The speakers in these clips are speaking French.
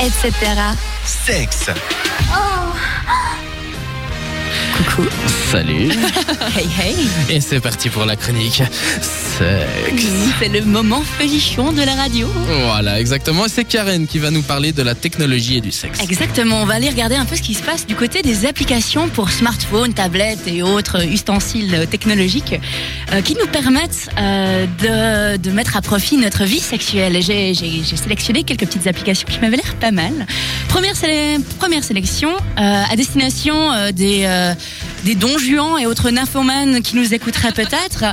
etc. Sexe. Coucou. Salut. Hey hey. Et c'est parti pour la chronique. Sexe. C'est le moment feuillichon de la radio. Voilà, exactement. C'est Karen qui va nous parler de la technologie et du sexe. Exactement, on va aller regarder un peu ce qui se passe du côté des applications pour smartphones, tablettes et autres ustensiles technologiques euh, qui nous permettent euh, de, de mettre à profit notre vie sexuelle. J'ai sélectionné quelques petites applications qui m'avaient l'air pas mal. Première, première sélection euh, à destination des, des dons juans et autres nymphomanes qui nous écouteraient peut-être.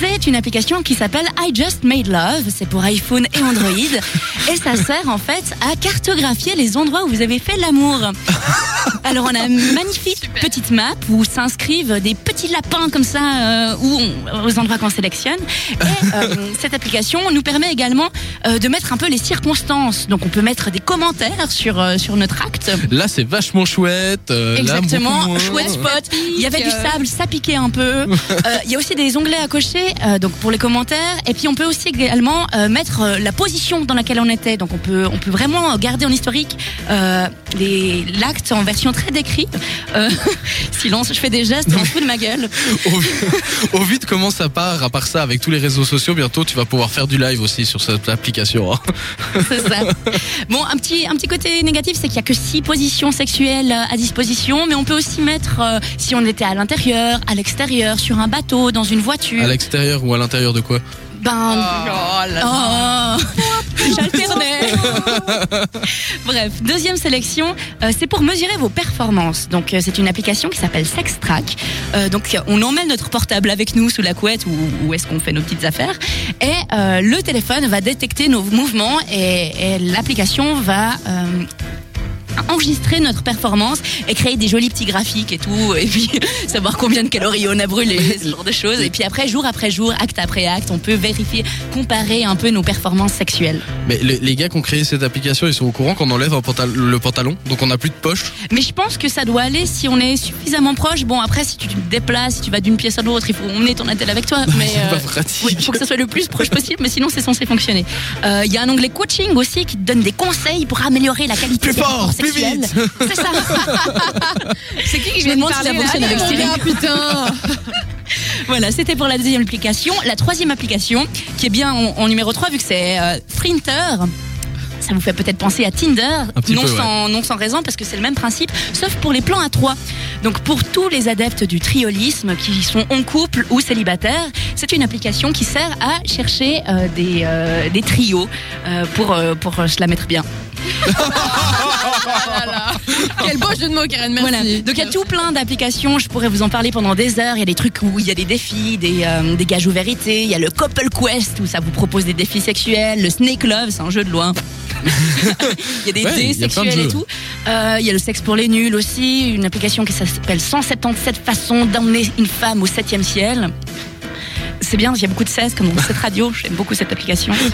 C'est une application qui s'appelle I Just Made Love. C'est pour iPhone et Android. et ça sert en fait à cartographier les endroits où vous avez fait l'amour. Alors on a une magnifique petite map où s'inscrivent des petits lapins comme ça euh, où on- aux endroits qu'on sélectionne. Et euh, cette application nous permet également euh, de mettre un peu les circonstances. Donc on peut mettre des commentaires sur sur notre acte. Là, c'est vachement chouette. là, Exactement, moins. chouette spot. Il y avait du sable, ça piquait un peu. Il y a aussi des onglets à cocher, euh, donc pour les commentaires. Et puis on peut aussi également euh, mettre euh, la position dans laquelle on était. Donc on peut, on peut vraiment garder en historique l'acte en version très décrite. Silence, je fais des gestes, on se fout de ma gueule. Au, au vu de comment ça part, à part ça, avec tous les réseaux sociaux, bientôt, tu vas pouvoir faire du live aussi sur cette application. hein. C'est ça. Bon, un petit, un petit côté négatif, c'est qu'il y a que six positions sexuelles à disposition, mais on peut aussi mettre, si on était à l'intérieur, à l'extérieur, sur un bateau, dans une voiture. À l'extérieur ou à l'intérieur de quoi Ben, Oh, j'alternais. Bref, deuxième sélection, euh, c'est pour mesurer vos performances. Donc, euh, c'est une application qui s'appelle Sextrack. Euh, donc, on emmène notre portable avec nous sous la couette ou où est-ce qu'on fait nos petites affaires. Et euh, le téléphone va détecter nos mouvements et, et l'application va euh, enregistrer notre performance et créer des jolis petits graphiques et tout, et puis savoir combien de calories on a brûlé, ce genre de choses. Et puis après, jour après jour, acte après acte, on peut vérifier, comparer un peu nos performances sexuelles. Mais les, les gars qui ont créé cette application, ils sont au courant qu'on enlève un pantal- le pantalon, donc on n'a plus de poche? Mais je pense que ça doit aller si on est suffisamment proche. Bon, après, si tu te déplaces, si tu vas d'une pièce à l'autre, il faut emmener ton attel avec toi. Mais C'est pas euh, pratique. oui, faut que ça soit le plus proche possible, mais sinon c'est censé fonctionner. Euh, Il y a un onglet coaching aussi qui te donne des conseils pour améliorer la qualité Plus des fort, plus. Vite. C'est ça. C'est qui qui Je me vient de parler là avec Siri. putain Voilà, c'était pour la deuxième application. La troisième application, qui est bien en, en numéro 3, vu que c'est euh, Sprinter. Ça vous fait peut-être penser à Tinder, non, peu, ouais. sans, non sans raison, parce que c'est le même principe, sauf pour les plans à trois. Donc pour tous les adeptes du triolisme qui sont en couple ou célibataires, c'est une application qui sert à chercher euh, des, euh, des trios euh, pour, euh, pour se la mettre bien. Quel beau jeu de mots, Karen, merci. Voilà. Donc il y a tout plein d'applications. Je pourrais vous en parler pendant des heures. Il y a des trucs où il y a des défis, des, euh, des gages ou vérités. Il y a le Couple Quest où ça vous propose des défis sexuels. Le Snake Love, c'est un jeu de loi. il y a des Ouais, dés plein de sexuels et tout. Euh, il y a le sexe pour les nuls aussi. Une application qui s'appelle 177 façons d'emmener une femme au septième ciel. C'est bien, il y a beaucoup de 16 comme dans cette radio, j'aime beaucoup cette application.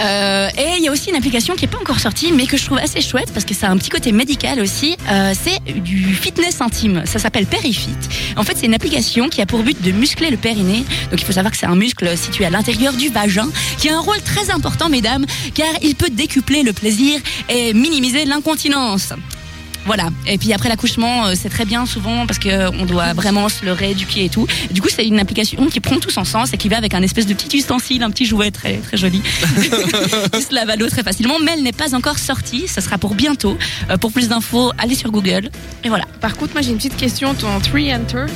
Euh, et il y a aussi une application qui n'est pas encore sortie, mais que je trouve assez chouette parce que ça a un petit côté médical aussi. Euh, c'est du fitness intime. Ça s'appelle Perifit. En fait, c'est une application qui a pour but de muscler le périnée. Donc il faut savoir que c'est un muscle situé à l'intérieur du vagin qui a un rôle très important, mesdames, car il peut décupler le plaisir et minimiser l'incontinence. Voilà. Et puis après l'accouchement, euh, c'est très bien souvent parce que euh, doit vraiment se le rééduquer et tout. Du coup, c'est une application qui prend tout son sens et qui va avec un espèce de petit ustensile, un petit jouet très très joli, qui se lave à l'eau très facilement. Mais elle n'est pas encore sortie. Ça sera pour bientôt. Euh, pour plus d'infos, allez sur Google. Et voilà. Par contre, moi j'ai une petite question. Ton 3 enter.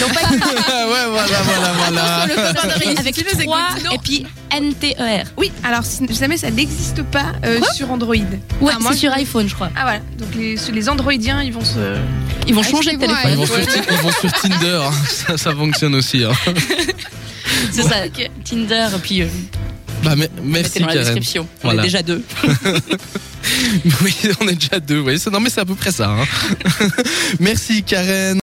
Non, pas ouais, voilà, voilà, voilà. le. Avec tu 3 écoutes, sinon- et puis NTER. Oui, alors si jamais ça n'existe pas euh, Quoi sur Android. Ouais, Ah, moi, c'est sur iPhone, je crois. Ah voilà, donc les, les Androidiens ils vont se. Ils vont changer de téléphone. Ils vont, sur, Ti- ils vont sur Tinder, ça, ça fonctionne aussi. hein. C'est ça. Tinder, et puis euh, Bah, mettez merci dans la Karen. description. On Voilà. est déjà deux. Oui, on est déjà deux. Oui, c'est- non mais c'est à peu près ça. hein. merci Karen.